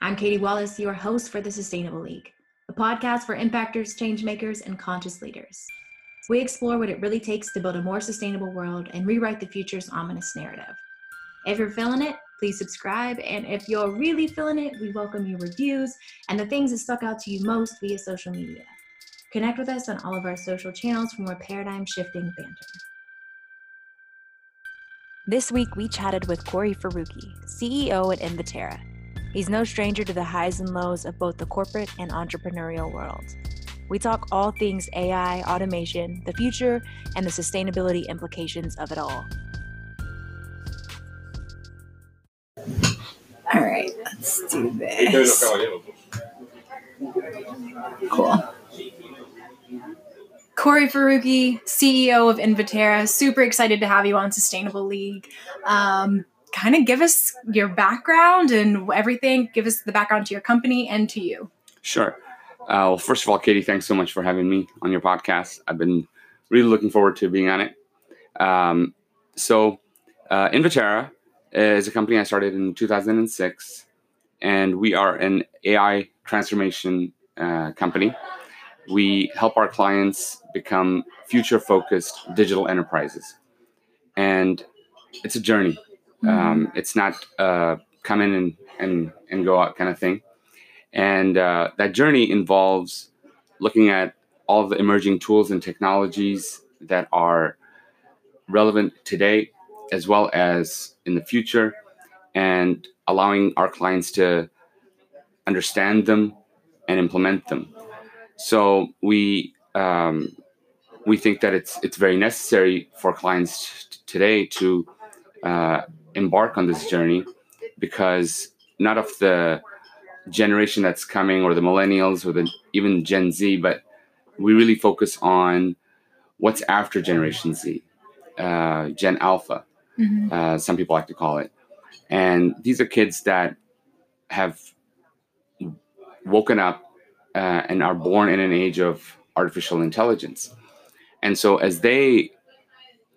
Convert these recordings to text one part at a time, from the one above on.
I'm Katie Wallace, your host for the Sustainable League, a podcast for impactors, changemakers, and conscious leaders. We explore what it really takes to build a more sustainable world and rewrite the future's ominous narrative. If you're feeling it, please subscribe. And if you're really feeling it, we welcome your reviews and the things that stuck out to you most via social media. Connect with us on all of our social channels for more paradigm shifting banter. This week, we chatted with Kory Farooquie, CEO at Invaterra. He's no stranger to the highs and lows of both the corporate and entrepreneurial world. We talk all things AI, automation, the future, and the sustainability implications of it all. All right, let's do this. Cool. Kory Farooquie, CEO of Invaterra. Super excited to have you on Sustainable League. Um, kind of give us your background and everything. Give us the background to your company and to you. Sure. Uh, well, first of all, Katie, thanks so much for having me on your podcast. I've been really looking forward to being on it. Um, so, uh, Invaterra is a company I started in 2006, and we are an AI transformation uh, company we help our clients become future focused digital enterprises. And it's a journey. Mm-hmm. Um, it's not uh, come in and, and, and go out kind of thing. And uh, that journey involves looking at all the emerging tools and technologies that are relevant today as well as in the future and allowing our clients to understand them and implement them. So we um, we think that it's it's very necessary for clients t- today to uh, embark on this journey because not of the generation that's coming or the millennials or the even Gen Z, but we really focus on what's after Generation Z, uh, Gen Alpha, mm-hmm. uh, some people like to call it, and these are kids that have woken up uh, and are born in an age of artificial intelligence. And so as they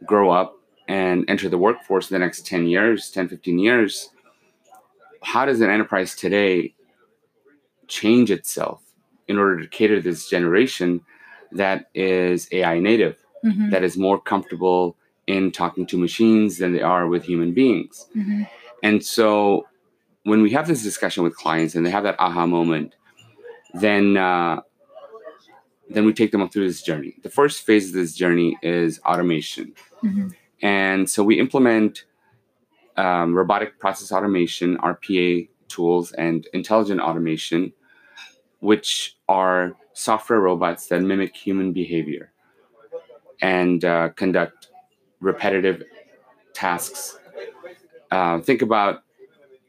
grow up and enter the workforce in the next 10 years, 10, 15 years, how does an enterprise today change itself in order to cater to this generation that is AI native, mm-hmm. that is more comfortable in talking to machines than they are with human beings? Mm-hmm. And so when we have this discussion with clients and they have that aha moment, then uh, then we take them through this journey. The first phase of this journey is automation, mm-hmm. And so we implement um, robotic process automation, RPA tools, and intelligent automation, which are software robots that mimic human behavior and uh, conduct repetitive tasks. Uh, think about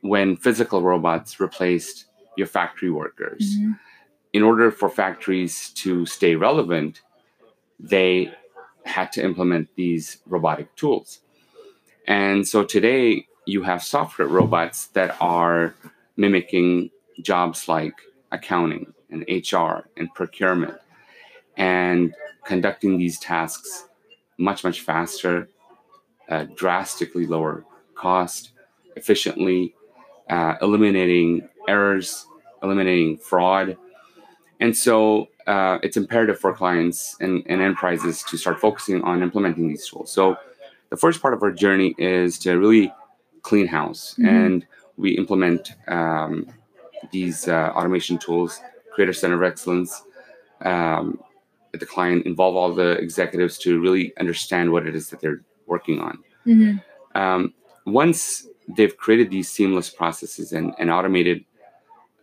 when physical robots replaced your factory workers. Mm-hmm in order for factories to stay relevant, they had to implement these robotic tools. And so today you have software robots that are mimicking jobs like accounting and HR and procurement and conducting these tasks much, much faster, uh, drastically lower cost, efficiently, uh, eliminating errors, eliminating fraud, and so uh, it's imperative for clients and, and enterprises to start focusing on implementing these tools. So the first part of our journey is to really clean house mm-hmm. and we implement um, these uh, automation tools, create a center of excellence um, at the client, involve all the executives to really understand what it is that they're working on. Mm-hmm. Um, once they've created these seamless processes and, and automated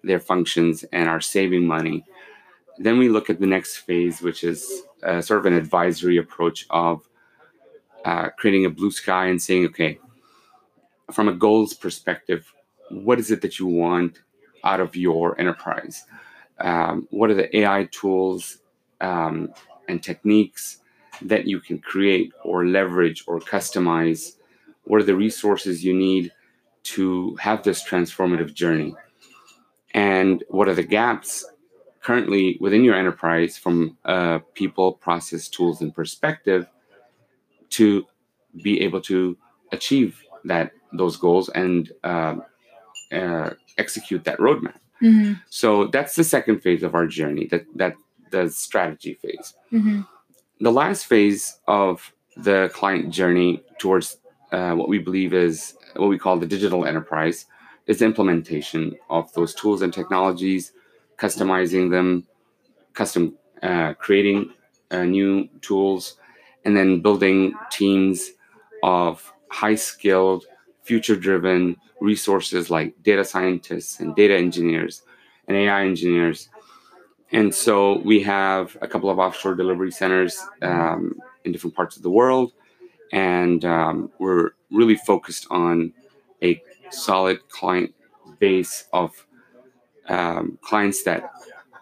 their functions and are saving money, then we look at the next phase, which is uh, sort of an advisory approach of uh, creating a blue sky and saying, okay, from a goals perspective, what is it that you want out of your enterprise? Um, what are the AI tools um, and techniques that you can create or leverage or customize? What are the resources you need to have this transformative journey? And what are the gaps currently within your enterprise from a people, process, tools, and perspective to be able to achieve that those goals and uh, uh, execute that roadmap. Mm-hmm. So that's the second phase of our journey. That that the strategy phase. Mm-hmm. The last phase of the client journey towards uh, what we believe is what we call the digital enterprise is implementation of those tools and technologies, customizing them, custom uh, creating uh, new tools, and then building teams of high skilled, future driven resources like data scientists and data engineers and AI engineers. And so we have a couple of offshore delivery centers um, in different parts of the world. And um, we're really focused on a solid client base of um, clients that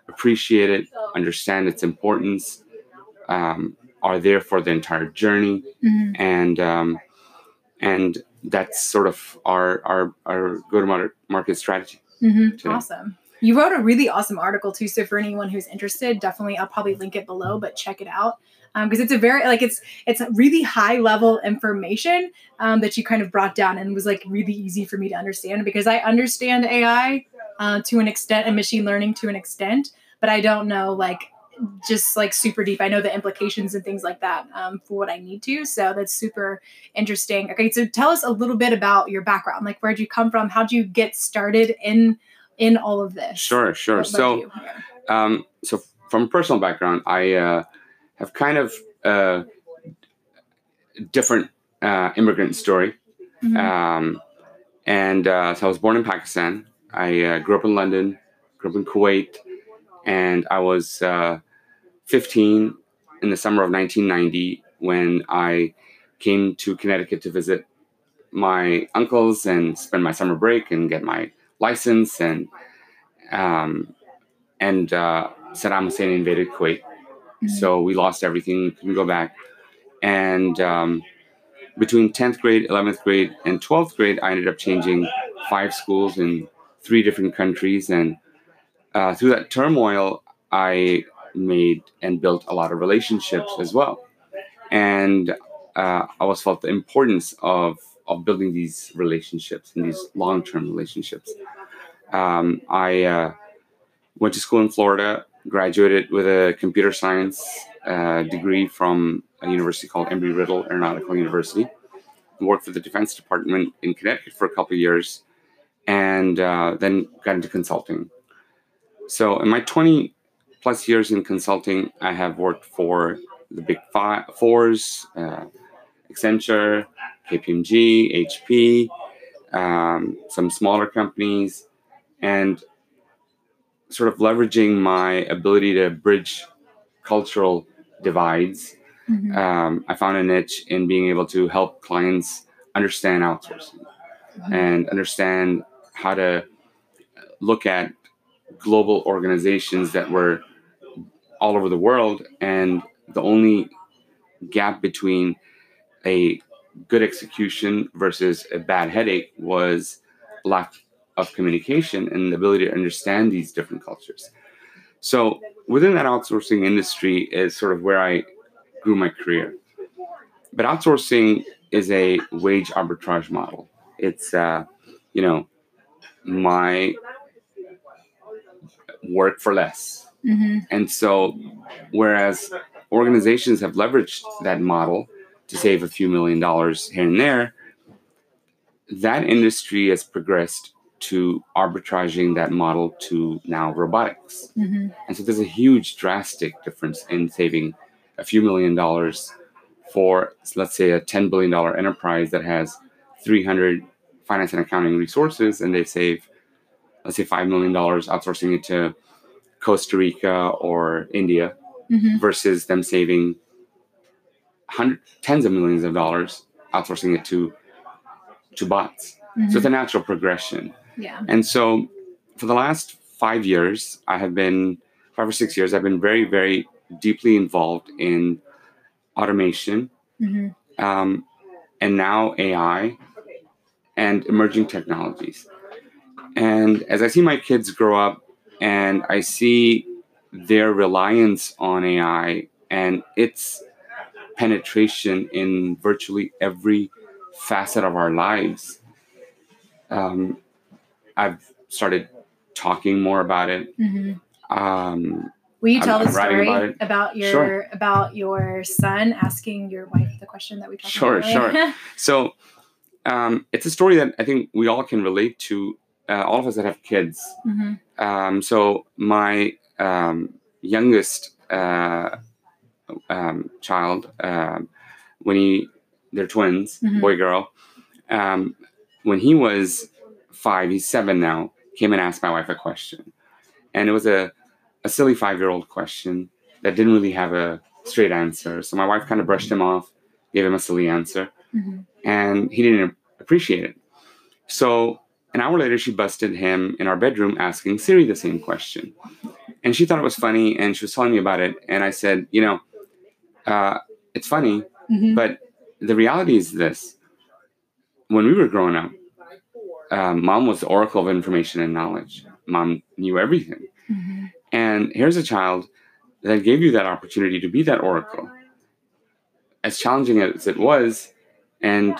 appreciate it, understand its importance, um, are there for the entire journey, Mm-hmm. and um, and that's sort of our our our go to market strategy. Mm-hmm. Awesome. You wrote a really awesome article too. So for anyone who's interested, definitely I'll probably link it below, but check it out because it's a very like it's it's really high level information um, that you kind of brought down and was like really easy for me to understand because I understand AI uh, to an extent and machine learning to an extent, but I don't know like just like super deep. I know the implications and things like that um, for what I need to. So that's super interesting. Okay, so tell us a little bit about your background. Like, where'd you come from? How'd you get started in in all of this? Sure, sure. So um, so from a personal background, I uh, have kind of uh, different uh, immigrant story. Mhm. Um, and uh, so I was born in Pakistan. I uh, grew up in London, grew up in Kuwait, and I was uh, 15 in the summer of 1990 when I came to Connecticut to visit my uncles and spend my summer break and get my license and um, and uh, Saddam Hussein invaded Kuwait, Mhm. so we lost everything, couldn't go back, and um, between 10th grade, 11th grade, and 12th grade, I ended up changing five schools in three different countries. And uh, through that turmoil, I made and built a lot of relationships as well. And uh, I always felt the importance of, of building these relationships and these long term relationships. Um, I uh, went to school in Florida, graduated with a computer science uh, degree from a university called Embry Riddle Aeronautical University. Worked for the Defense Department in Connecticut for a couple years, and uh, then got into consulting. So, in my 20 plus years in consulting, I have worked for the big five, fours, uh, Accenture, KPMG, HP, um, some smaller companies, and sort of leveraging my ability to bridge cultural divides Mhm. um, I found a niche in being able to help clients understand outsourcing and understand how to look at global organizations that were all over the world. And the only gap between a good execution versus a bad headache was lack of communication and the ability to understand these different cultures. So within that outsourcing industry is sort of where I grew my career. But outsourcing is a wage arbitrage model. It's uh, you know, my work for less. Mhm. And so whereas organizations have leveraged that model to save a few million dollars here and there, that industry has progressed to arbitraging that model to now robotics. Mhm. And so there's a huge drastic difference in saving a few million dollars for, let's say, a $10 billion enterprise that has 300 finance and accounting resources, and they save, let's say, $5 million outsourcing it to Costa Rica or India Mhm. versus them saving hundred, tens of millions of dollars outsourcing it to, to bots. So it's a natural progression. Yeah. And so for the last five years, I have been, five or six years, I've been very, very deeply involved in automation Mhm. um, and now AI and emerging technologies. And as I see my kids grow up and I see their reliance on AI and its penetration in virtually every facet of our lives, um, I've started talking more about it. hmm Um, Will you tell the I'm writing story about about, your Sure. about your son asking your wife the question that we talked Sure, about? earlier? so um, it's a story that I think we all can relate to. Uh, all of us that have kids. hmm Um, so my um, youngest uh, um, child, um, when he they're twins, Mhm. boy girl. Um, when he was five, he's seven now. Came and asked my wife a question, and it was a a silly five year old question that didn't really have a straight answer. So my wife kind of brushed him off, gave him a silly answer, hmm and he didn't appreciate it. So an hour later, she busted him in our bedroom asking Siri the same question. And she thought it was funny and she was telling me about it. And I said, you know, uh, it's funny, hmm but the reality is this when we were growing up, um, mom was the oracle of information and knowledge. Mom knew everything. hmm And here's a child that gave you that opportunity to be that oracle. As challenging as it was, and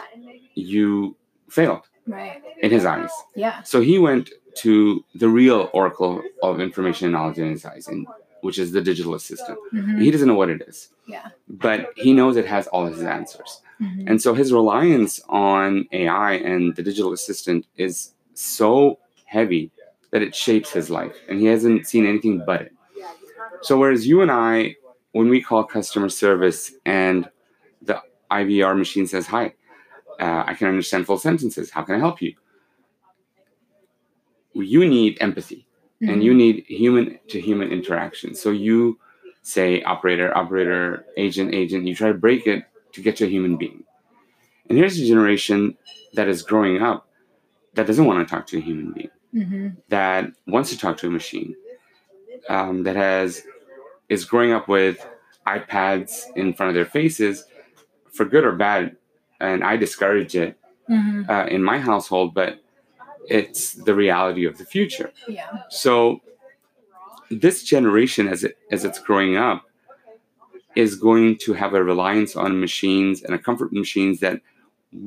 you failed Right. in his eyes. Yeah. So he went to the real oracle of information and knowledge in his eyes, and, which is the digital assistant. hmm He doesn't know what it is, Yeah. but he knows it has all his answers. hmm And so his reliance on AI and the digital assistant is so heavy that it shapes his life, and he hasn't seen anything but it. So whereas you and I, when we call customer service and the IVR machine says, "Hi, uh, I can understand full sentences. How can I help you?" You need empathy and you need human to human interaction. So you say operator, operator, agent, agent. You try to break it to get to a human being. And here's a generation that is growing up that doesn't want to talk to a human being, hmm that wants to talk to a machine, um, that has is growing up with iPads in front of their faces, for good or bad. And I discourage it hmm uh, in my household, but it's the reality of the future. Yeah. So this generation, as it as it's growing up, is going to have a reliance on machines and a comfort machines that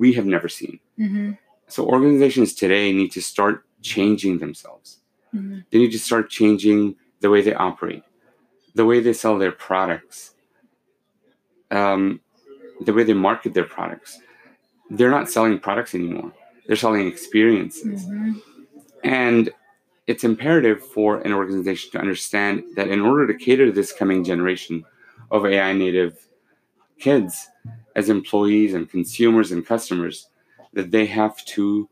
we have never seen. hmm So organizations today need to start changing themselves. hmm They need to start changing the way they operate, the way they sell their products, um, the way they market their products. They're not selling products anymore. They're selling experiences. hmm And it's imperative for an organization to understand that in order to cater to this coming generation of AI native kids as employees and consumers and customers, that they have to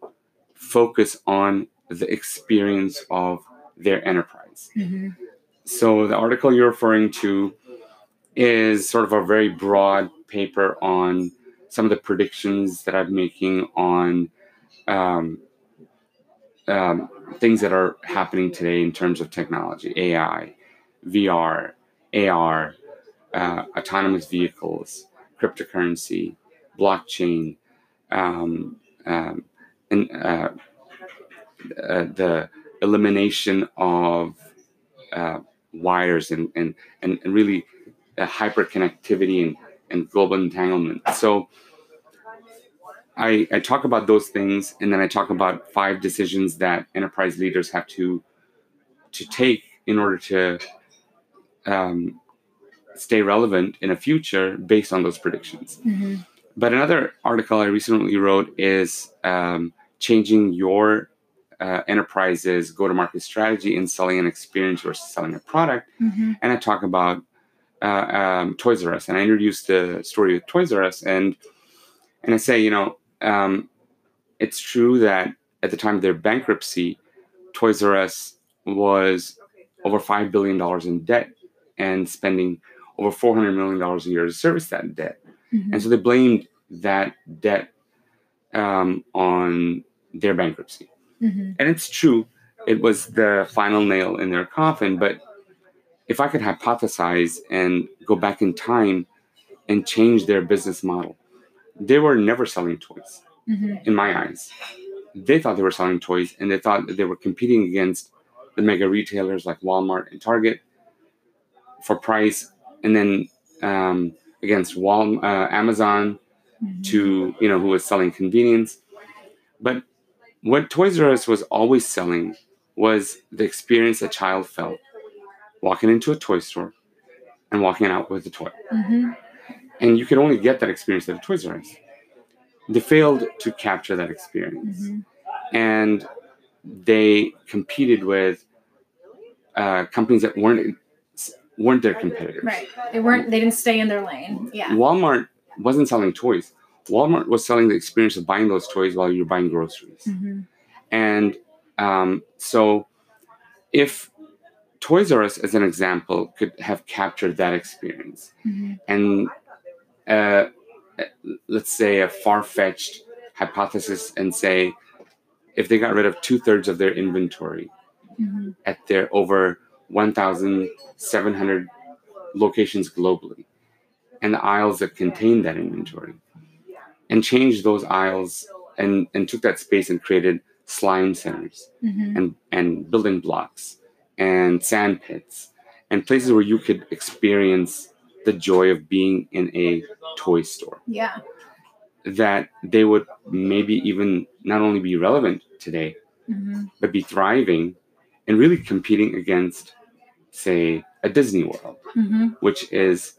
focus on the experience of their enterprise. hmm So the article you're referring to is sort of a very broad paper on some of the predictions that I'm making on um, um, things that are happening today in terms of technology, AI, VR, AR, uh, autonomous vehicles, cryptocurrency, blockchain, um, um, and uh, uh, the elimination of uh, wires and, and, and really hyperconnectivity and, and global entanglement. So I, I talk about those things and then I talk about five decisions that enterprise leaders have to to take in order to um, stay relevant in a future based on those predictions. hmm But another article I recently wrote is um, changing your uh, enterprise's go-to-market strategy in selling an experience versus selling a product. hmm And I talk about uh, um, Toys R Us, and I introduce the story of Toys R Us, and and I say, you know, um, it's true that at the time of their bankruptcy, Toys R Us was over five billion dollars in debt and spending over four hundred million dollars a year to service that debt. hmm And so they blamed that debt um, on their bankruptcy. hmm And it's true, it was the final nail in their coffin. But if I could hypothesize and go back in time and change their business model, they were never selling toys hmm in my eyes. They thought they were selling toys and they thought that they were competing against the mega retailers like Walmart and Target for price, and then um, against Wal- uh, Amazon Mm-hmm. to you know who was selling convenience but what Toys R Us was always selling was the experience a child felt walking into a toy store and walking out with a toy. Mhm. And you could only get that experience at a Toys R Us. They failed to capture that experience. Mhm. And they competed with uh, companies that weren't weren't their competitors. Right. They weren't. They didn't stay in their lane. Yeah. Walmart wasn't selling toys. Walmart was selling the experience of buying those toys while you're buying groceries. Mhm. And um, so, if Toys R Us, as an example, could have captured that experience, Mhm. and uh, let's say a far fetched hypothesis, and say if they got rid of two thirds of their inventory Mhm. at their over 1,700 locations globally, and the aisles that contain that inventory, and changed those aisles and, and took that space and created slime centers Mhm. and, and building blocks and sand pits and places where you could experience the joy of being in a toy store Yeah. that they would maybe even not only be relevant today Mhm. but be thriving and really competing against say a disney world Mhm. which is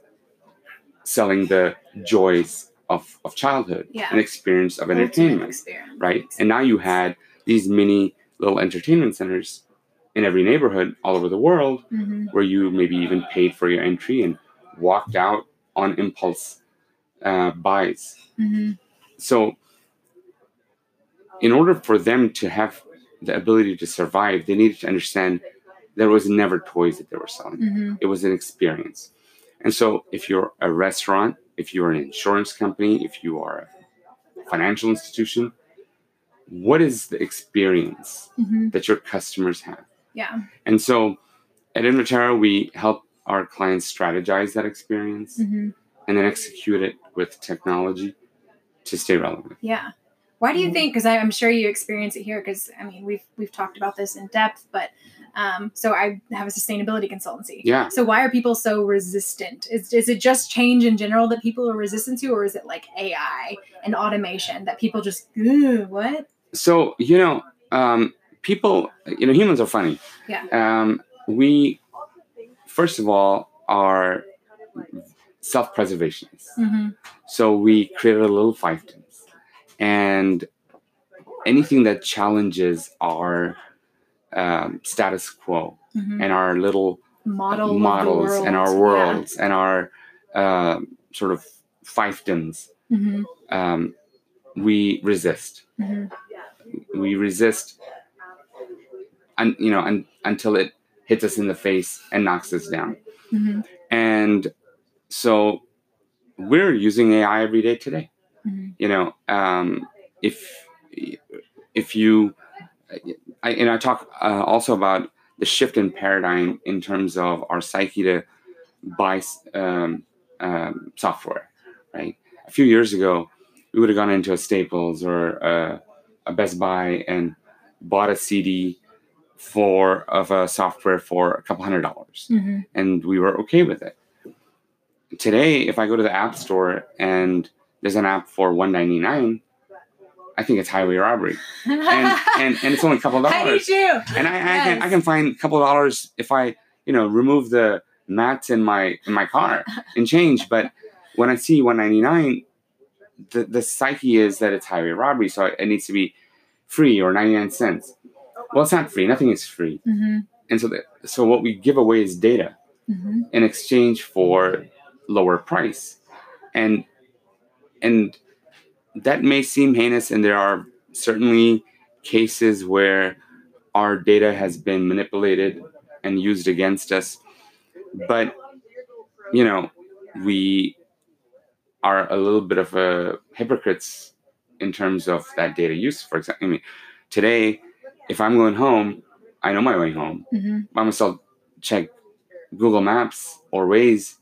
selling the joys of, of childhood Yeah. and experience of entertainment experience. right? And now you had these mini little entertainment centers in every neighborhood all over the world Mhm. where you maybe even paid for your entry and walked out on impulse uh, buys. Mhm. So, in order for them to have the ability to survive, they needed to understand there was never toys that they were selling. Mhm. It was an experience. And so, if you're a restaurant, if you're an insurance company, if you are a financial institution, what is the experience Mhm. that your customers have? Yeah. And so, at Invaterra, we help our clients strategize that experience Mhm. and then execute it with technology to stay relevant. Yeah. Why Mm-hmm. do you think? Because I'm sure you experience it here. Because I mean, we've we've talked about this in depth, but um, so I have a sustainability consultancy. Yeah. So why are people so resistant? Is is it just change in general that people are resistant to, or is it like AI and automation that people just "Ugh, what? So, you know, um, people, you know, humans are funny. Yeah. Um, we, first of all, are self preservationists. Mm-hmm. So we created a little fiefdoms. And anything that challenges our um, status quo Mm-hmm. and our little Model models and our world. worlds and our uh, sort of fiefdoms, Yeah. Mhm, um, we resist. mhm, We resist, un, you know, un, until it hits us in the face and knocks us down. mhm, And so we're using AI every day today. mhm. You know, um, if if you, I, and I talk uh, also about the shift in paradigm in terms of our psyche to buy um, um, software, right? A few years ago, we would have gone into a Staples or a, a Best Buy and bought a CD for of a software for a couple hundred dollars Mhm. and we were okay with it. Today, if I go to the app store and there's an app for 199 I think it's highway robbery, and and, and it's only a couple I do dollars. too. And I, I can I can find a couple of dollars if I you know remove the mats in my in my car and change. But when I see 199 the the psyche is that it's highway robbery, so it needs to be free or 99 cents. Well, it's not free. Nothing is free. Mhm, And so the, so what we give away is data mhm, in exchange for lower price. And and that may seem heinous and there are certainly cases where our data has been manipulated and used against us. But you know we are a little bit of a hypocrites in terms of that data use. For example i mean today if i'm going home i know my way home mhm. I'm gonna still check Google Maps or Waze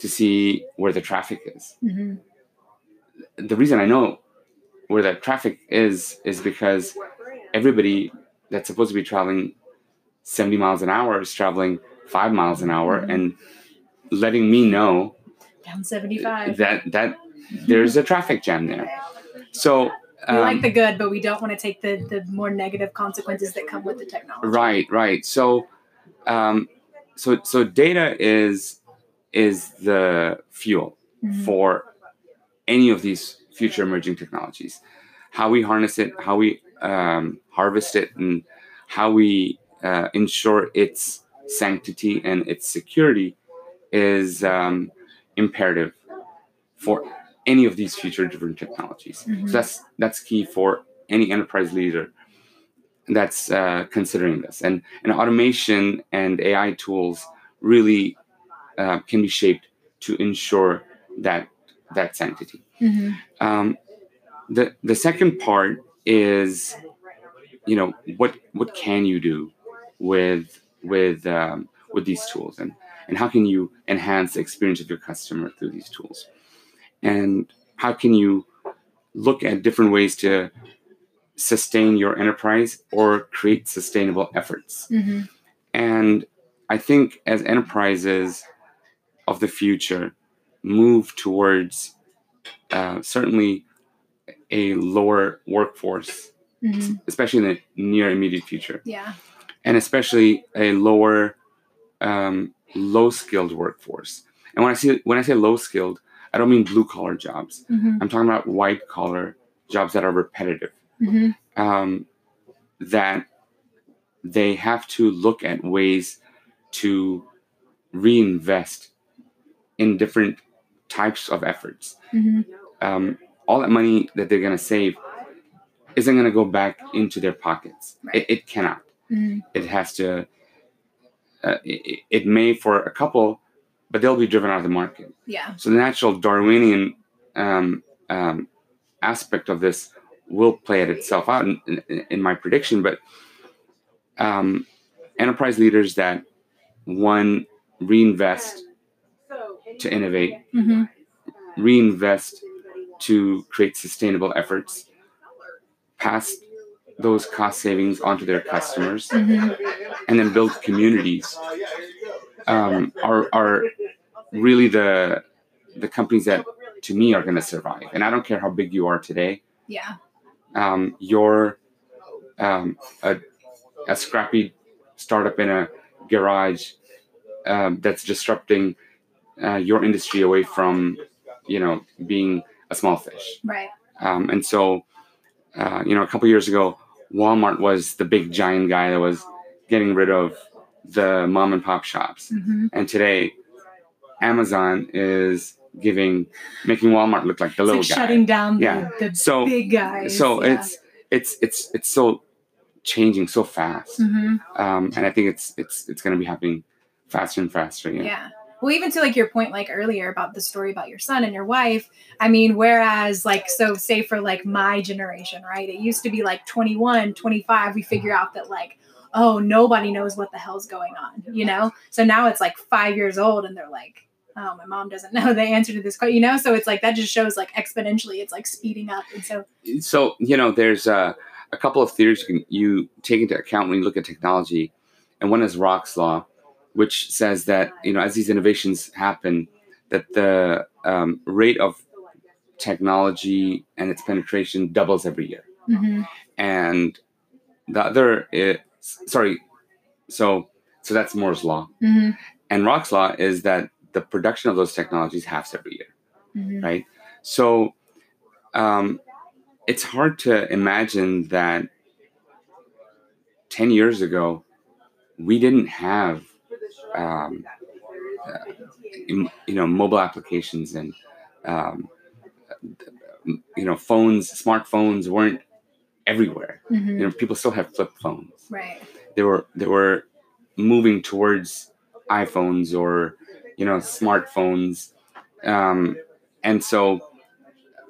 to see where the traffic is. Mhm. The reason I know where that traffic is is because everybody that's supposed to be traveling 70 miles an hour is traveling five miles an hour Mhm. and letting me know Down 75. that that there's a traffic jam there. So We like Um, the good, but we don't want to take the the more negative consequences that come with the technology. Right, right. So, um, so so data is is the fuel Mhm. for any of these future emerging technologies. How we harness it, how we um, harvest it, and how we uh, ensure its sanctity and its security is um, imperative for any of these future different technologies. Mhm. So that's that's key for any enterprise leader that's uh, considering this. And and automation and AI tools really uh, can be shaped to ensure that that sanctity. Mhm. Um, the the second part is, you know, what what can you do with with um, with these tools, and and how can you enhance the experience of your customer through these tools, and how can you look at different ways to sustain your enterprise or create sustainable efforts. Mhm. And I think as enterprises of the future move towards uh, certainly a lower workforce, Mhm. especially in the near immediate future, Yeah. and especially a lower, um, low skilled workforce. And when I see when I say low skilled, I don't mean blue collar jobs. Mhm. I'm talking about white collar jobs that are repetitive Mhm. um, that they have to look at ways to reinvest in different types of efforts. Mhm. Um, all that money that they're going to save isn't going to go back into their pockets. Right. It, it cannot. Mhm. It has to. Uh, it, it may for a couple, but they'll be driven out of the market. Yeah. So the natural Darwinian um, um, aspect of this will play it itself out in, in, in my prediction. But um, enterprise leaders that one reinvest to innovate, Mhm. reinvest to create sustainable efforts, pass those cost savings onto their customers, Mhm. and then build communities um, are are really the the companies that to me are going to survive. And I don't care how big you are today. Yeah. Um, you're um, a, a scrappy startup in a garage um, that's disrupting uh, your industry away from you know being a small fish. Right. Um, and so, uh, you know, a couple years ago, Walmart was the big giant guy that was getting rid of the mom and pop shops. Mhm. And today, Amazon is giving, making Walmart look like the It's little like guy. shutting down the, Yeah. the So- big guys. so yeah. it's it's it's it's so changing so fast, Mhm. um, and I think it's it's it's going to be happening faster and faster. Yeah. Yeah. Well, even to like your point, like earlier about the story about your son and your wife. I mean, whereas, like, so say for like my generation, right? It used to be like 21, 25, we figure out that, like, oh, nobody knows what the hell's going on, you know? So now it's like five years old and they're like, oh, my mom doesn't know the answer to this question, you know? So it's like that just shows like exponentially, it's like speeding up. And so, so you know there's uh, a couple of theories you can you take into account when you look at technology and one is rock's law which says that you know as these innovations happen that the um, rate of technology and its penetration doubles every year Mhm. and the other is sorry so so that's moore's law Mhm. and rock's law is that the production of those technologies halves every year Mhm. right? So um, it's hard to imagine that 10 years ago, we didn't have, um, uh, you know, mobile applications and, um, you know, phones, smartphones weren't everywhere. Mhm. You know, people still have flip phones. right. They were, they were moving towards iPhones or, you know, smartphones. Um, and so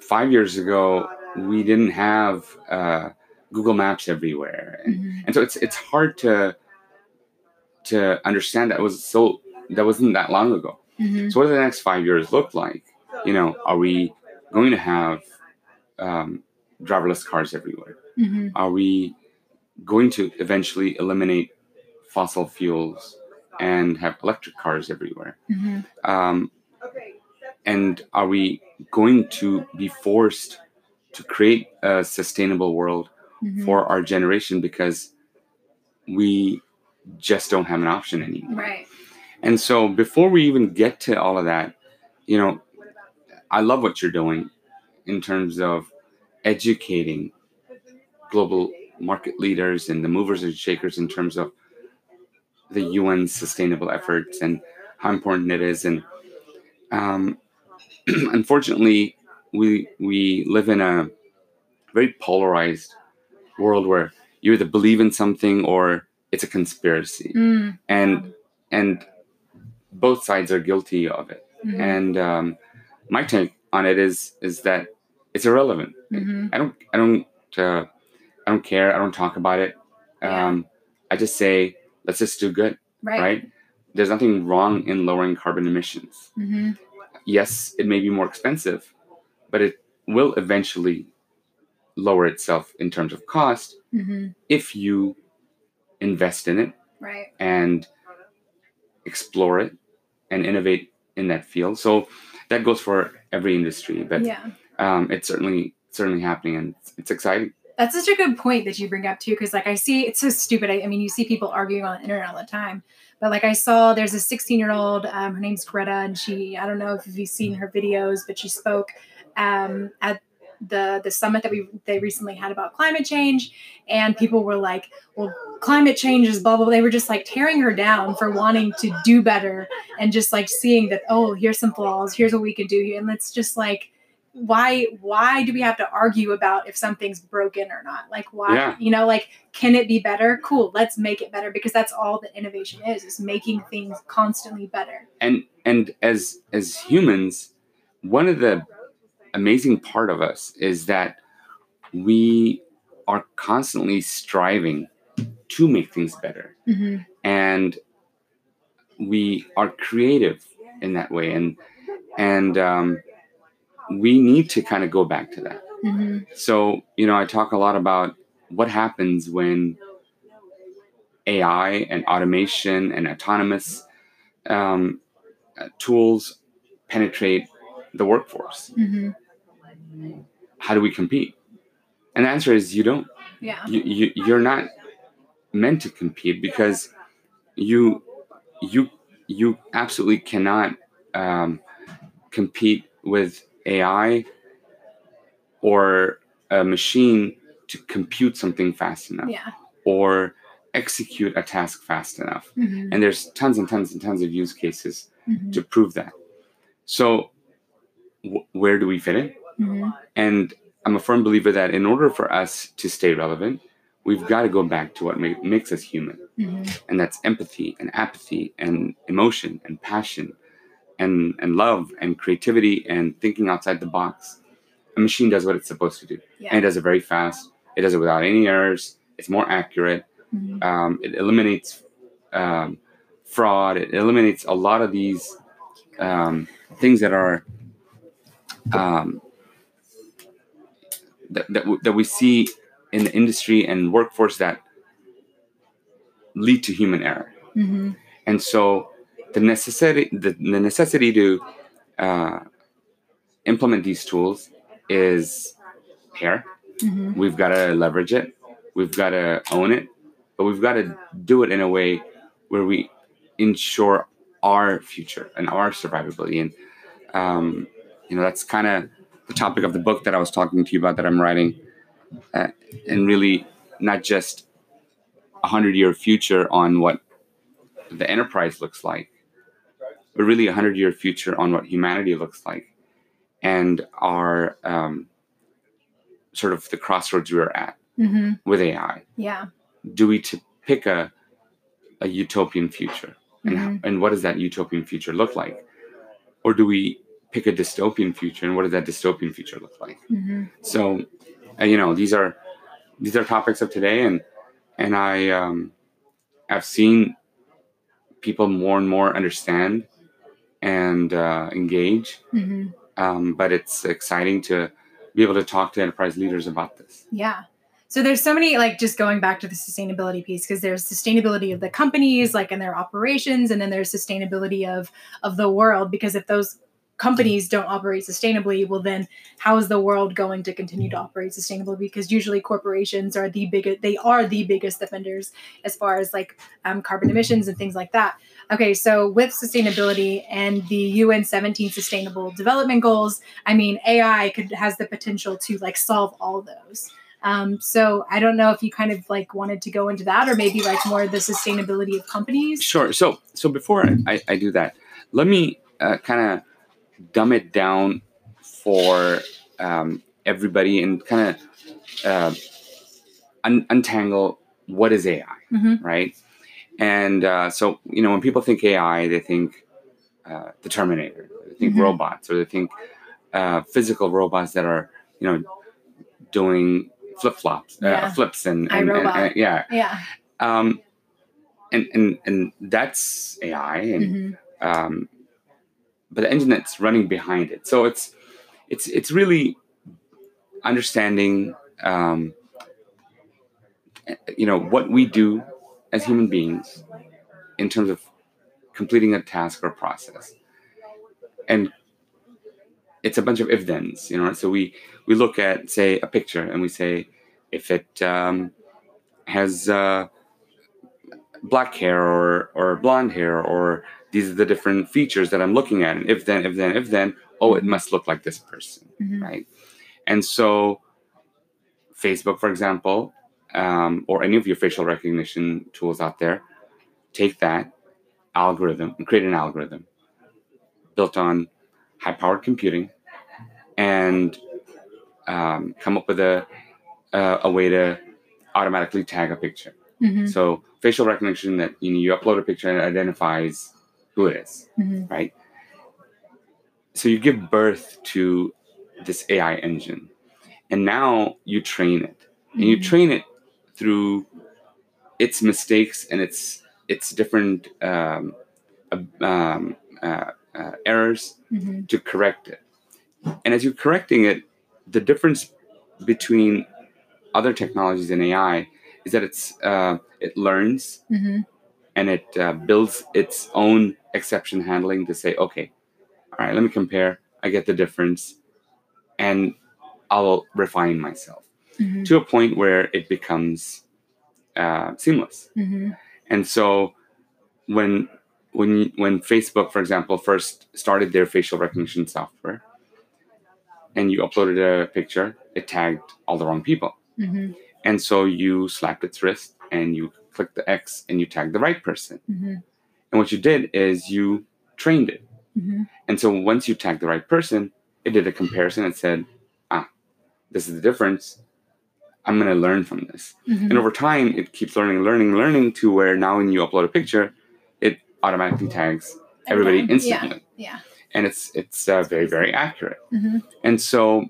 five years ago we didn't have uh, google maps everywhere and, Mhm. and so it's it's hard to to understand that it was so that wasn't that long ago Mhm. so what do the next five years look like you know are we going to have um, driverless cars everywhere Mhm. are we going to eventually eliminate fossil fuels and have electric cars everywhere Mhm. um, and are we going to be forced to create a sustainable world Mhm. for our generation because we just don't have an option anymore. right. And so before we even get to all of that, you know, I love what you're doing in terms of educating global market leaders and the movers and shakers in terms of the UN sustainable efforts and how important it is. And um, unfortunately, we we live in a very polarized world where you either believe in something or it's a conspiracy. Mm, and and both sides are guilty of it. Mhm, and um, my take on it is is that it's irrelevant. Mhm. i don't i don't uh, i don't care. I don't talk about it. Um, i just say let's just do good Right. right there's nothing wrong in lowering carbon emissions Mhm. yes it may be more expensive but it will eventually lower itself in terms of cost Mhm. if you invest in it Right. and explore it and innovate in that field. So that goes for every industry, but Yeah. um, it's certainly certainly happening and it's, it's exciting. That's such a good point that you bring up too, because like I see, it's so stupid. I, I mean, you see people arguing on the internet all the time, but like I saw, there's a 16 year old. Um, her name's Greta, and she, I don't know if you've seen her videos, but she spoke um, at the the summit that we they recently had about climate change, and people were like, "Well, climate change is blah blah." They were just like tearing her down for wanting to do better and just like seeing that, oh, here's some flaws, here's what we could do here, and it's just like why why do we have to argue about if something's broken or not like why Yeah. you know like can it be better cool let's make it better because that's all that innovation is is making things constantly better And and as as humans, one of the amazing part of us is that we are constantly striving to make things better. mm-hmm. and we are creative in that way and and um, we need to kind of go back to that. Mm-hmm. so you know i talk a lot about what happens when ai and automation and autonomous um, uh, tools penetrate the workforce. Mm-hmm. how do we compete? And the answer is you don't. Yeah. You, you you're not meant to compete because you you you absolutely cannot um, compete with AI or a machine to compute something fast enough yeah or execute a task fast enough. mm-hmm. And there's tons and tons and tons of use cases Mm-hmm. to prove that. So w- where do we fit in? Mm-hmm. And I'm a firm believer that in order for us to stay relevant, we've got to go back to what ma- makes us human, Mm-hmm. and that's empathy and apathy and emotion and passion and and love and creativity and thinking outside the box. A machine does what it's supposed to do, yeah and it does it very fast. It does it without any errors. It's more accurate. Mhm. Um, it eliminates um, fraud. It eliminates a lot of these um, things that are um, that, that, w- that we see in the industry and workforce that lead to human error. Mhm. And so the necessity the, the necessity to uh, implement these tools is here. Mhm. We've got to leverage it. We've got to own it, but we've got to do it in a way where we ensure our future and our survivability. And um, you know, that's kind of the topic of the book that I was talking to you about that I'm writing, uh, and really not just a hundred year future on what the enterprise looks like, but really a hundred year future on what humanity looks like, and our um, sort of the crossroads we're at Mhm. with AI. yeah Do we to pick a a utopian future, and how, Mhm. and what does that utopian future look like, or do we pick a dystopian future, and what does that dystopian future look like? Mhm. So, uh, you know, these are these are topics of today, and and I um, I've seen people more and more understand and uh, engage, Mhm. um, but it's exciting to be able to talk to enterprise leaders about this. Yeah. So there's so many like just going back to the sustainability piece because there's sustainability of the companies like in their operations and then there's sustainability of of the world because if those companies don't operate sustainably, well, then how is the world going to continue to operate sustainably? Because usually corporations are the biggest, they are the biggest offenders as far as like um, carbon emissions and things like that. Okay, so with sustainability and the UN 17 Sustainable Development Goals, I mean, AI could has the potential to like solve all those. Um, so I don't know if you kind of like wanted to go into that or maybe like more the sustainability of companies. Sure. So so before I, I do that, let me uh, kind of dumb it down for um, everybody and kind of uh, un- untangle what is AI, Mhm. right? And uh, so you know when people think AI, they think uh, the Terminator, they think Mhm. robots, or they think uh, physical robots that are you know doing flip flops, uh, Yeah. flips, and, and, and- and- yeah, Yeah. um, and and and that's AI, and Mhm. um, but the engine that's running behind it. So it's it's it's really understanding, um, you know, what we do as human beings in terms of completing a task or process, and it's a bunch of if thens, you know. So we we look at say a picture and we say if it um, has uh, black hair or or blonde hair or these are the different features that I'm looking at. And if then, if then, if then, oh, it must look like this person, Mhm. right? And so, Facebook, for example, um, or any of your facial recognition tools out there, take that algorithm and create an algorithm built on high-powered computing, and um, come up with a uh, a way to automatically tag a picture. Mhm. So facial recognition that you know you upload a picture and it identifies who it is, Mhm. right? So you give birth to this AI engine, and now you train it, and you Mhm. train it through its mistakes and its its different um, um, uh, uh, errors Mhm. to correct it. And as you're correcting it, the difference between other technologies and AI is that it's uh, it learns Mhm. and it uh, builds its own exception handling to say, okay, all right, let me compare. I get the difference, and I'll refine myself Mhm. to a point where it becomes uh, seamless. Mhm. And so when when when Facebook, for example, first started their facial recognition software, and you uploaded a picture, it tagged all the wrong people. Mhm. And so you slapped its wrist and you clicked the X and you tagged the right person. Mhm. And what you did is you trained it. Mhm. And so once you tagged the right person, it did a comparison and said, ah, this is the difference. I'm going to learn from this. Mhm. And over time, it keeps learning, learning, learning to where now when you upload a picture, it automatically tags everybody Everyone. instantly. Yeah. And it's it's uh, very very accurate. Mhm. And so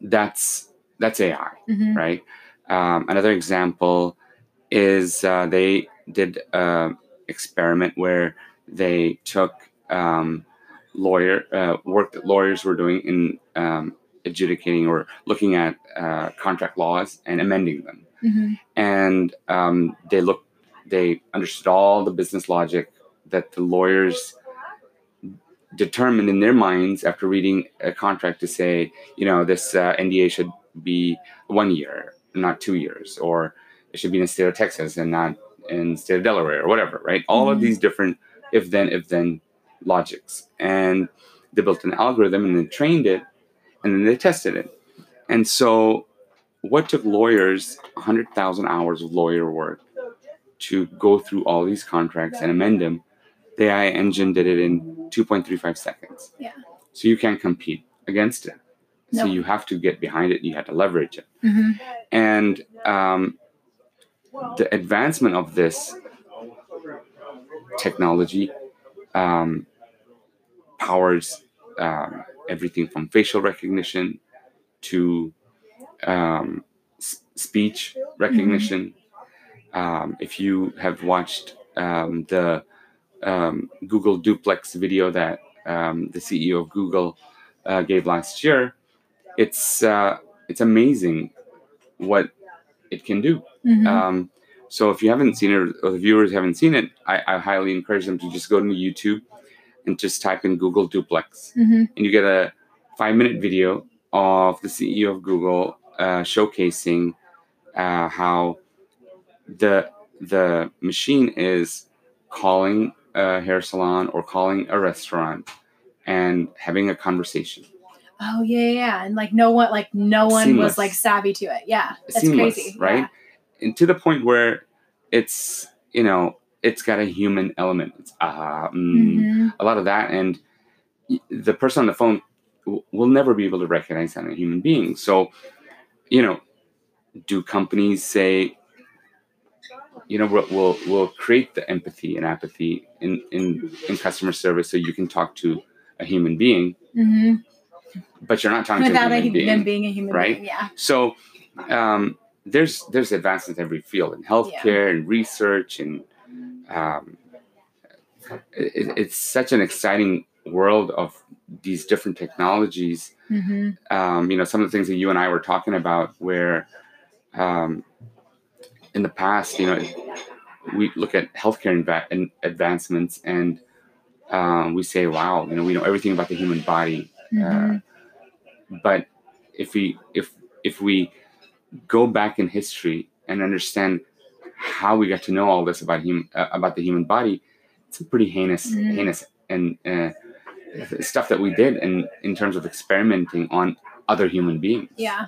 that's that's AI, Mhm. right? Um, another example is uh, they did an experiment where they took um, lawyer uh, work that lawyers were doing in um, adjudicating or looking at uh, contract laws and amending them Mhm. and um, they looked they understood all the business logic that the lawyers determined in their minds after reading a contract to say you know this uh, nda should be one year not two years or it should be in the state of texas and not in the state of delaware or whatever right all of Mhm. these different if then if then logics and they built an algorithm and then trained it and then they tested it and so what took lawyers 100,000 hours of lawyer work to go through all these contracts and amend them, the AI engine did it in 2.35 seconds. Yeah. So you can't compete against it. So you have to get behind it. You have to leverage it. Mm-hmm. And um, the advancement of this technology um, powers um, everything from facial recognition to um, s- speech recognition. Um, if you have watched um, the um, Google Duplex video that um, the CEO of Google uh, gave last year, it's uh, it's amazing what it can do. Mhm. Um, so if you haven't seen it, or the viewers haven't seen it, I, I highly encourage them to just go to YouTube, and just type in Google duplex, hmm and you get a five minute video of the CEO of Google uh, showcasing uh, how the the machine is calling a hair salon or calling a restaurant and having a conversation. Oh yeah, yeah, yeah. And like no one, like no one Seamless. was like savvy to it. Yeah, that's Seamless, crazy. right? And to the point where it's you know it's got a human element. It's ah, Yeah. mm, Mhm. a lot of that, and the person on the phone w- will never be able to recognize that in a human being. So, you know, do companies say, you know, we'll we'll, we'll create the empathy and apathy in, in in customer service so you can talk to a human being, Mhm. but you're not talking to a Without a, human being. them being a human right? being. Yeah. So um, there's there's advances in every field in healthcare and research and um, it, it's such an exciting world of these different technologies. hmm Um, you know, some of the things that you and I were talking about, where um, in the past, you know, we look at healthcare and advancements and um, we say, "Wow, you know, we know everything about the human body." hmm but if we if if we go back in history and understand how we got to know all this about hum, uh, about the human body it's a pretty heinous Mm. heinous and uh, stuff that we did in in terms of experimenting on other human beings yeah.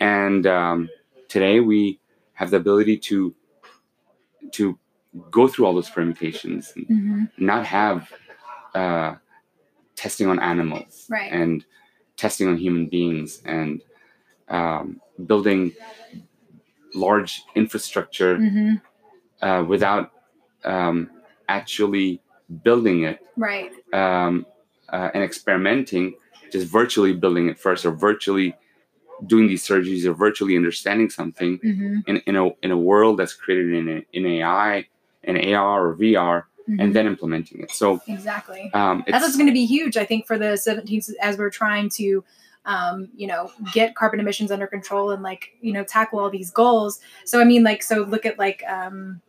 and um, today we have the ability to to go through all those permutations and hmm not have uh, testing on animals Right. and testing on human beings and um, building large infrastructure hmm uh, without um, actually building it Right. um, uh, and experimenting, just virtually building it first or virtually doing these surgeries or virtually understanding something hmm in, in, a, in a world that's created in, a, in AI, and AR or VR, and then implementing it. So exactly. um, That's what's going to be huge, I think, for the 17th as we're trying to, um, you know, get carbon emissions under control and like, you know, tackle all these goals. So, I mean, like, so look at like um,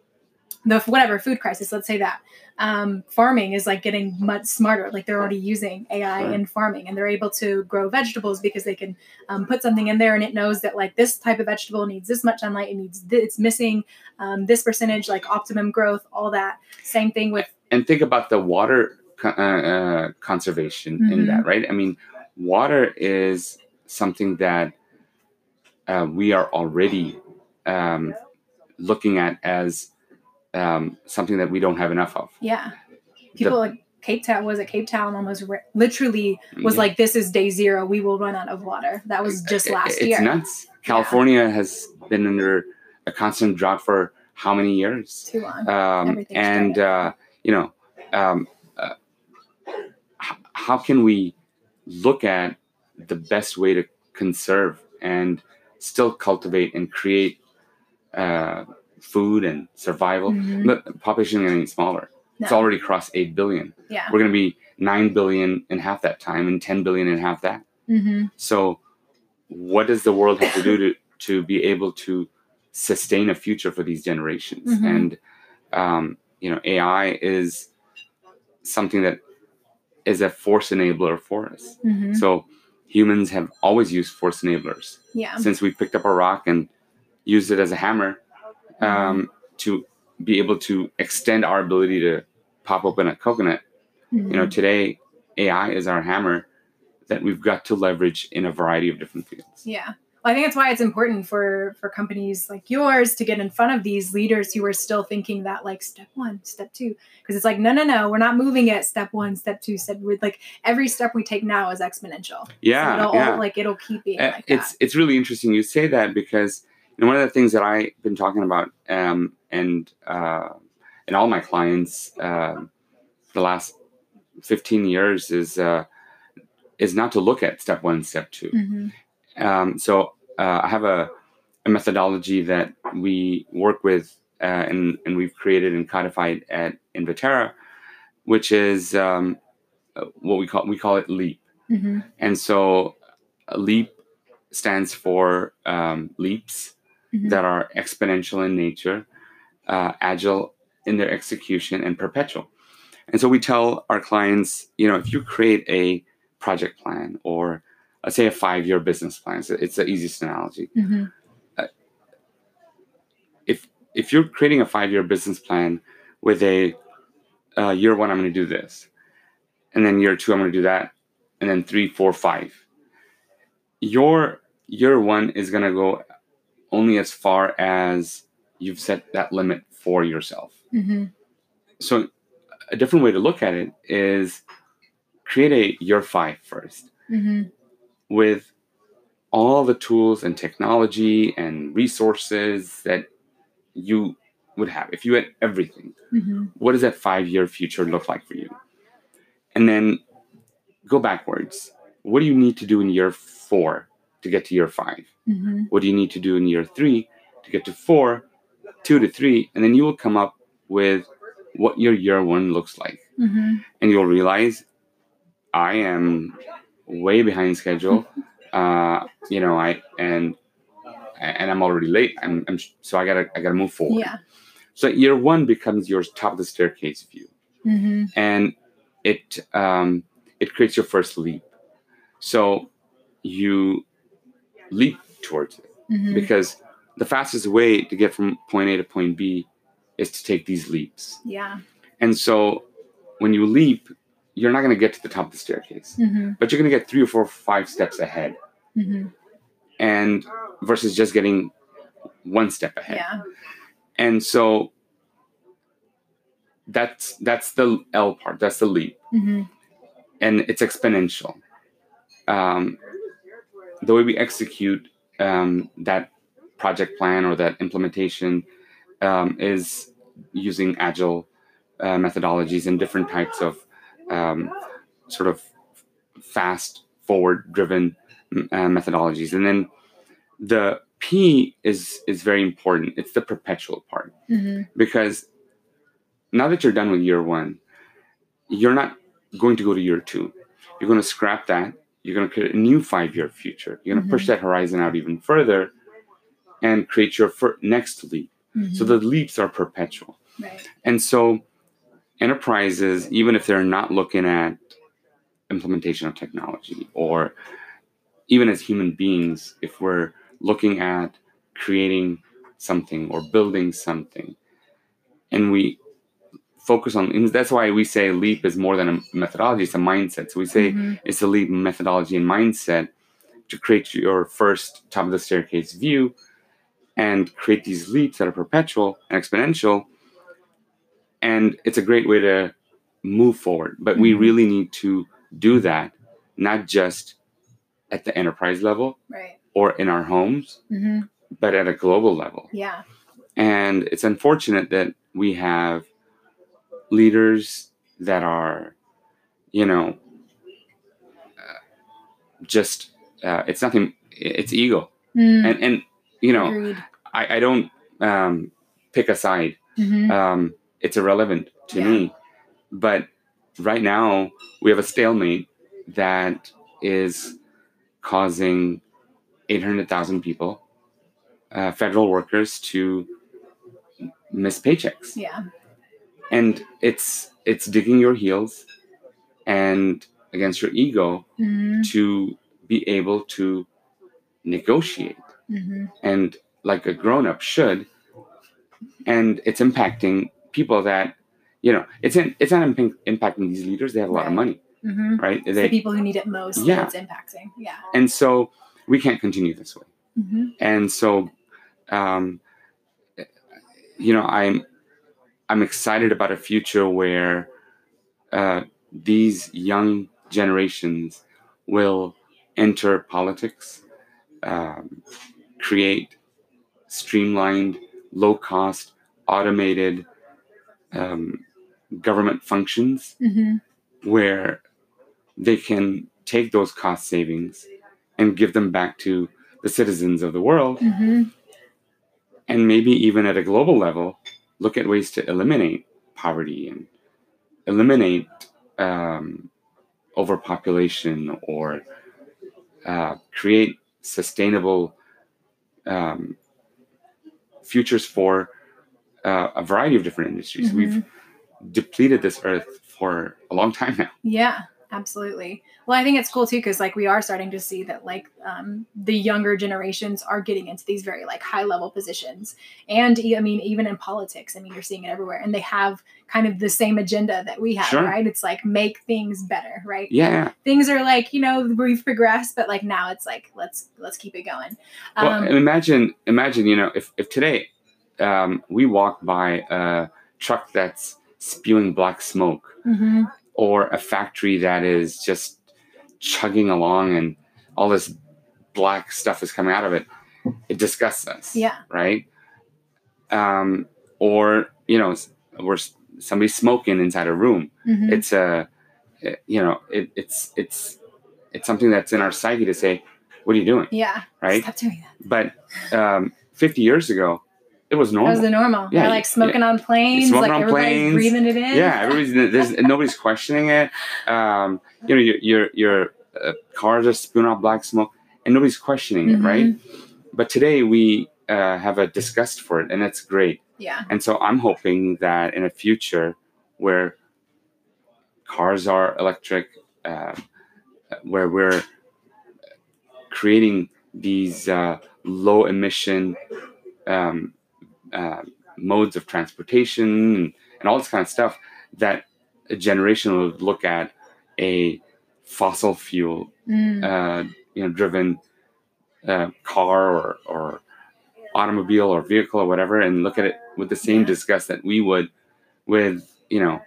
the whatever food crisis, let's say that. Um, farming is like getting much smarter. Like they're already using AI Right. in farming and they're able to grow vegetables because they can um, put something in there and it knows that like this type of vegetable needs this much sunlight, it needs th- it's missing um, this percentage, like optimum growth, all that. Same thing with and think about the water co- uh, uh, conservation in Mhm. that, right? I mean, water is something that uh, we are already um, looking at as um, something that we don't have enough of. Yeah. People like Cape Town was it Cape Town almost re- literally was Yeah. like this is day zero we will run out of water. That was just last it's year. It's nuts. California has been under a constant drought for how many years? Too long. um, and uh, you know um, uh, how can we look at the best way to conserve and still cultivate and create uh, food and survival Mhm. but the population is getting smaller it's already crossed 8 billion Yeah. we're going to be 9 billion in half that time and 10 billion in half that Mm-hmm. so, what does the world have to do to to be able to sustain a future for these generations? Mhm. And um, you know, AI is something that is a force enabler for us. hmm So, humans have always used force enablers Yeah. since we picked up a rock and used it as a hammer um, to be able to extend our ability to pop open a coconut you know Mhm. today ai is our hammer that we've got to leverage in a variety of different fields Yeah. Well, I think that's why it's important for for companies like yours to get in front of these leaders who are still thinking that like step one, step two, because it's like no, no, no, we're not moving at step one, step two, step. With like every step we take now is exponential. So yeah it'll yeah like it'll keep being Uh, like it's that. it's really interesting you say that because you know, one of the things that i've been talking about um, and uh, and all my clients um the last 15 years is uh, is not to look at step one step 2 Mhm. Um, so uh, I have a, a methodology that we work with uh, and, and we've created and codified at Invaterra, which is um, what we call we call it LEAP. Mhm. And so uh, LEAP stands for um, leaps Mhm. that are exponential in nature, uh, agile in their execution, and perpetual. And so we tell our clients, you know, if you create a project plan or let's say a five year business plan, it's, it's the easiest analogy. Mhm. If if you're creating a five year business plan with a uh, year one, I'm going to do this, and then year two, I'm going to do that, and then three, four, five. Your year one is going to go only as far as you've set that limit for yourself. Mhm. So, a different way to look at it is create a year five first Mhm. With all the tools and technology and resources that you would have if you had everything Mhm. what does that five year future look like for you and then go backwards what do you need to do in year four to get to year five Mhm. what do you need to do in year three to get to four two to three and then you will come up with what your year one looks like Mhm. and you'll realize I am way behind schedule. uh, you know, I and and I'm already late. I'm, I'm so I gotta I gotta move forward. Yeah. So year one becomes your top of the staircase view, Mhm. and it um, it creates your first leap. So you leap towards it Mhm. because the fastest way to get from point A to point B is to take these leaps. Yeah. And so when you leap, you're not going to get to the top of the staircase, Mhm. but you're going to get three or four, five steps ahead, Mhm. and versus just getting one step ahead. Yeah. And so that's that's the L part. That's the leap, Mhm. and it's exponential. Um, the way we execute um, that project plan or that implementation um, is using agile uh, methodologies and different types of um, sort of fast forward driven uh, methodologies and then the p is is very important it's the perpetual part Mhm. because now that you're done with year one you're not going to go to year two you're going to scrap that you're going to create a new five year future you're going to push Mhm. that horizon out even further and create your fir- next leap so Mhm. the leaps are perpetual right. and so enterprises, even if they're not looking at implementation of technology or even as human beings, if we're looking at creating something or building something and we focus on that's why we say leap is more than a methodology it's a mindset so we say Mhm. it's a leap methodology and mindset to create your first top of the staircase view and create these leaps that are perpetual and exponential and it's a great way to move forward but we Mhm. really need to do that not just at the enterprise level Right. or in our homes Mhm. but at a global level Yeah. and it's unfortunate that we have leaders that are you know uh, just uh, it's nothing it's ego Mm. and and you know Agreed. i, I don't um, pick a side Mhm. um, it's irrelevant to Yeah. me. But right now, we have a stalemate that is causing 800,000 people, uh, federal workers, to miss paychecks, Yeah. and it's it's digging your heels and against your ego Mhm. to be able to negotiate Mhm. and like a grown up should and it's impacting people that you know it's in, it's not imp- impacting these leaders they have a lot of money Mhm. right It's they, the people who need it most Yeah. that it's impacting. Yeah. and so we can't continue this way Mhm. and so um you know i'm i'm excited about a future where uh these young generations will enter politics um, create streamlined low cost automated um, government functions Mhm. where they can take those cost savings and give them back to the citizens of the world Mhm. and maybe even at a global level look at ways to eliminate poverty and eliminate um, overpopulation or uh, create sustainable um, futures for uh, a variety of different industries. Mhm. We've depleted this earth for a long time now. Yeah, absolutely. Well, I think it's cool too because like we are starting to see that like um, the younger generations are getting into these very like high level positions, and I mean even in politics, I mean you're seeing it everywhere, and they have kind of the same agenda that we have, Sure. right? It's like make things better, right? Yeah. Things are like you know we've progressed, but like now it's like let's let's keep it going. Well, Um, and imagine, imagine, you know, if, if today um, we walk by a truck that's spewing black smoke mhm. or a factory that is just chugging along and all this black stuff is coming out of it, it disgusts us. Yeah. Right. Um, or, you know, we're s- somebody's smoking inside a room. Mhm. It's a, you know, it, it's, it's, it's something that's in our psyche to say, what are you doing? yeah, Right. Stop doing that. but um, 50 years ago it was normal was the normal. Yeah, Yeah, like smoking on planes, Smoking like on everybody's planes. breathing it in. yeah everybody's there's nobody's questioning it um, you know your your, your uh, cars are spewing out black smoke and nobody's questioning it right Mm-hmm. but today we uh, have a disgust for it and that's great Yeah. and so i'm hoping that in a future where cars are electric uh, where we're creating these uh, low emission um, uh, modes of transportation and, and all this kind of stuff that a generation would look at a fossil fuel Mm. uh, you know driven uh, car or, or automobile or vehicle or whatever and look at it with the same Yeah. disgust that we would with you know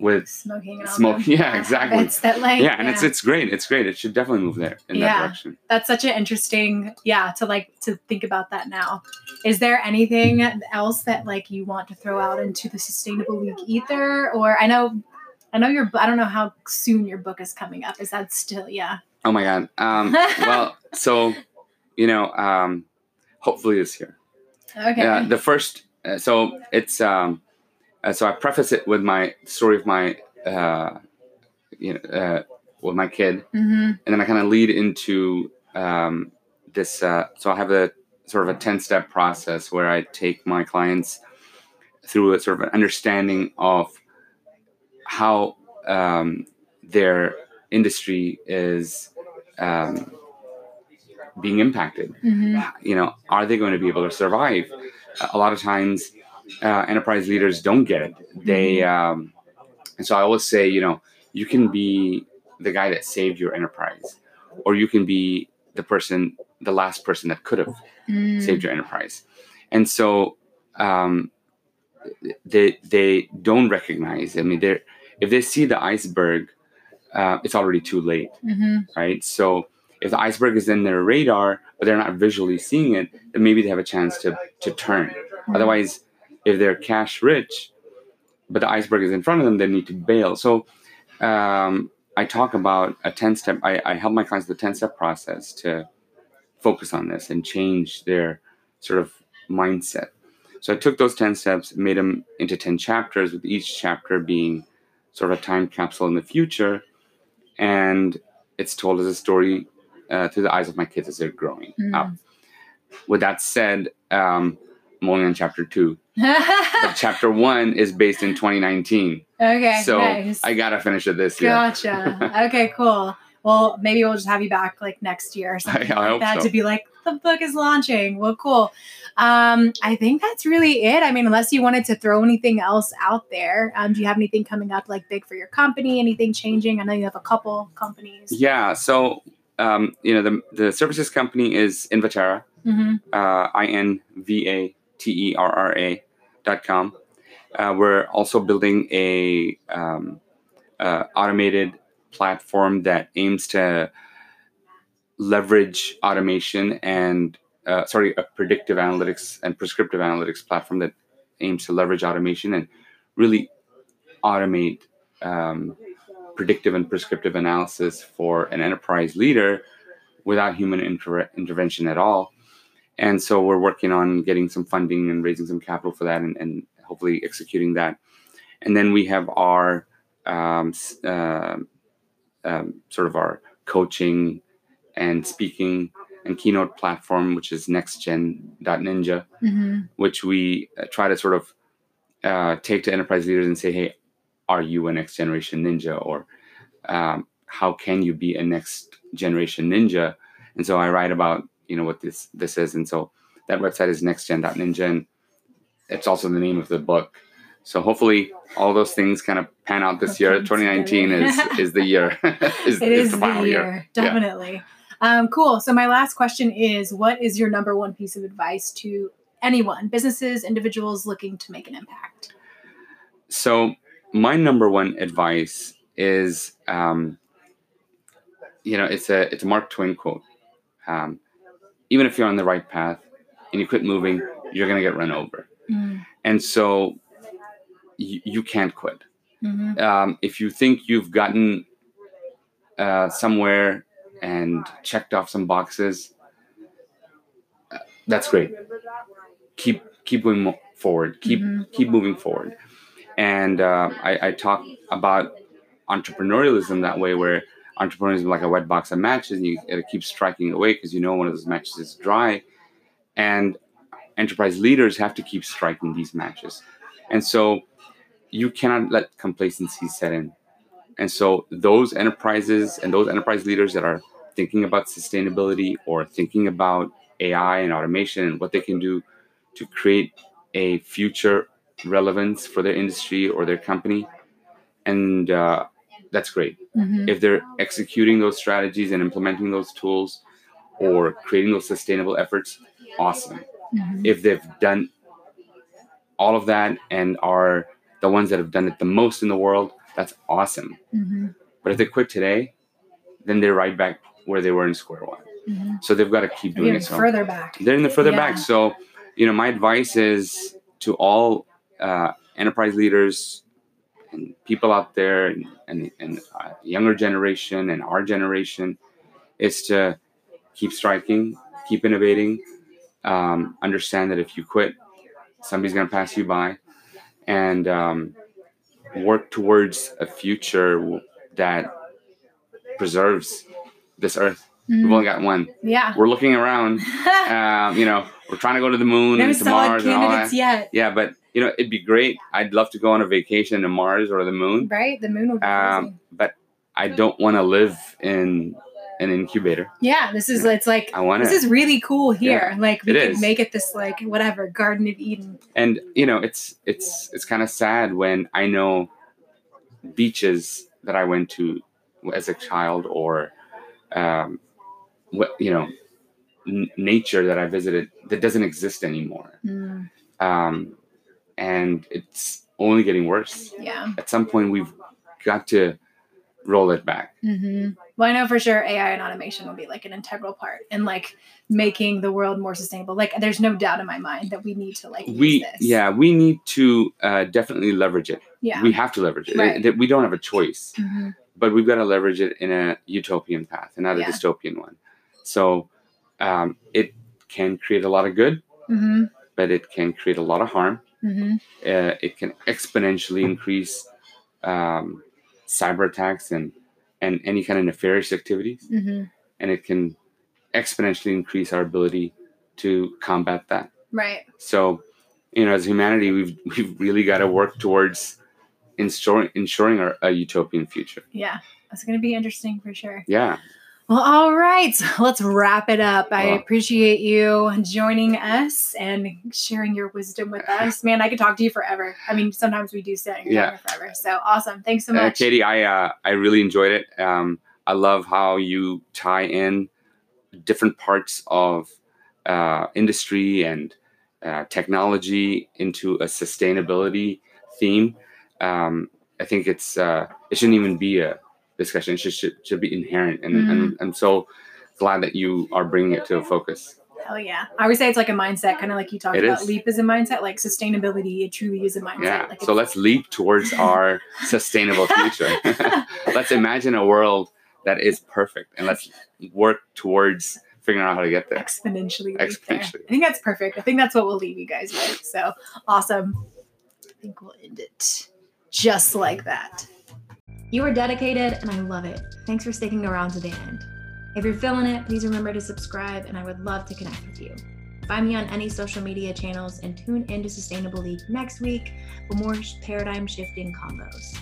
with Smoking and all yeah, exactly. That like yeah and it's it's great it's great it should definitely move there in that Yeah. direction that's such an interesting yeah to like to think about that now. Is there anything else that like you want to throw out into the sustainable league ether? Or I know I know your I don't know how soon your book is coming up. Is that still yeah? oh my god um, well so you know um, hopefully it's here. Okay. Yeah, the first. Uh, so it's um, uh, so I preface it with my story of my uh, you know uh, with my kid, hmm and then I kind of lead into um, this. Uh, so I have a sort of a ten step process where I take my clients through a sort of an understanding of how um, their industry is um, being impacted hmm you know, are they going to be able to survive? A lot of times, uh, enterprise leaders don't get it. They, um, and so I always say, you know, you can be the guy that saved your enterprise, or you can be the person, the last person that could have Mm. saved your enterprise. And so, um, they they don't recognize. I mean, they're if they see the iceberg, uh, it's already too late hmm right? So if the iceberg is in their radar, but they're not visually seeing it, then maybe they have a chance to to turn. Otherwise, if they're cash rich, but the iceberg is in front of them, they need to bail. So um, I talk about a 10 step, I, I help my clients with a 10 step process to focus on this and change their sort of mindset. So I took those 10 steps, made them into 10 chapters, with each chapter being sort of a time capsule in the future. And it's told as a story uh, through the eyes of my kids as they're growing Mm. up. With that said, um, I'm only on chapter two. But chapter one is based in 2019. okay. so nice. I gotta finish it this year. Gotcha. okay, cool. Well, maybe we'll just have you back like next year or something I like hope that so. to be like the book is launching. Well, cool. Um, I think that's really it. I mean, unless you wanted to throw anything else out there, um, do you have anything coming up like big for your company? Anything changing? I know you have a couple companies. Yeah. So um, you know the the services company is Invaterra, hmm uh, I N V A T E R R A dot com. Uh, we're also building a um, uh, automated platform that aims to leverage automation and uh, sorry, a predictive analytics and prescriptive analytics platform that aims to leverage automation and really automate um, predictive and prescriptive analysis for an enterprise leader without human inter- intervention at all. And so we're working on getting some funding and raising some capital for that and, and hopefully executing that. And then we have our um, uh, um, sort of our coaching and speaking and keynote platform, which is nextgen.ninja, hmm which we uh, try to sort of uh, take to enterprise leaders and say, hey, are you a next generation ninja? or um, how can you be a next generation ninja? And so i write about you know what this this is. And so that website is nextgen.ninja and it's also the name of the book. So hopefully all those things kind of pan out this year. 2019 is is the year. Is, it is, the, the year, year. definitely. Yeah. um, cool. So my last question is what is your number one piece of advice to anyone businesses individuals looking to make an impact? So my number one advice is um, you know it's a it's a mark twain quote. Um, even if you're on the right path and you quit moving you're going to get run over mm. and so you, you can't quit mm-hmm. um, if you think you've gotten uh, somewhere and checked off some boxes uh, that's great keep keep going forward keep mm-hmm. keep moving forward and uh, I, I, talk about entrepreneurialism that way, where entrepreneurialism is like a wet box of matches, and you it keep striking away because you know one of those matches is dry, and enterprise leaders have to keep striking these matches, and so you cannot let complacency set in, and so those enterprises and those enterprise leaders that are thinking about sustainability or thinking about AI and automation and what they can do to create a future relevance for their industry or their company and uh, that's great mm-hmm. if they're executing those strategies and implementing those tools or creating those sustainable efforts awesome mm-hmm. if they've done all of that and are the ones that have done it the most in the world that's awesome mm-hmm. but if they quit today then they're right back where they were in square one mm-hmm. so they've got to keep doing it so further back they're in the further yeah. back so you know my advice is to all uh, enterprise leaders and people out there and, and, and uh, younger generation and our generation is to keep striking, keep innovating, um, understand that if you quit, somebody's going to pass you by, and um, work towards a future that preserves this earth. Mm-hmm. We've only got one. Yeah. We're looking around. um, you know, we're trying to go to the moon and to Mars and all that. Yet. Yeah, but you know, it'd be great. I'd love to go on a vacation to Mars or the moon. Right, the moon would be um, But I don't want to live in an incubator. Yeah, this is it's like I want this is really cool here. Yeah, like we could is. make it this like whatever Garden of Eden. And you know, it's it's it's kind of sad when I know beaches that I went to as a child or um, what you know n- nature that I visited that doesn't exist anymore. Mm. Um, and it's only getting worse. Yeah. At some point, we've got to roll it back. Mm-hmm. Well, I know for sure AI and automation will be like an integral part in like making the world more sustainable. Like, there's no doubt in my mind that we need to like we yeah we need to uh, definitely leverage it. Yeah, we have to leverage it. Right. it we don't have a choice, mm-hmm. but we've got to leverage it in a utopian path and not a yeah. dystopian one. So um, it can create a lot of good, mm-hmm. but it can create a lot of harm. Mm-hmm. Uh, it can exponentially increase um, cyber attacks and and any kind of nefarious activities, mm-hmm. and it can exponentially increase our ability to combat that. Right. So, you know, as humanity, we've we've really got to work towards ensuring ensuring our, a utopian future. Yeah, that's going to be interesting for sure. Yeah. Well, all right. so Let's wrap it up. I appreciate you joining us and sharing your wisdom with us. Man, I could talk to you forever. I mean, sometimes we do sit yeah. forever. So awesome. Thanks so uh, much. Uh, Katie, I uh, I really enjoyed it. Um, I love how you tie in different parts of uh, industry and uh, technology into a sustainability theme. Um, I think it's uh, it shouldn't even be a discussion. Should, should, should be inherent. And, mm. and I'm so glad that you are bringing it to a focus. Hell yeah. I always say it's like a mindset, kind of like you talked it about. Is. Leap is a mindset, like sustainability, it truly is a mindset. Yeah. Like so let's leap towards our sustainable future. let's imagine a world that is perfect and let's work towards figuring out how to get there. Exponentially. Exponentially. I think that's perfect. I think that's what we'll leave you guys with. So awesome. I think we'll end it just like that. You are dedicated, and I love it. Thanks for sticking around to the end. If you're feeling it, please remember to subscribe, and I would love to connect with you. Find me on any social media channels and tune into Sustainable League next week for more paradigm shifting combos.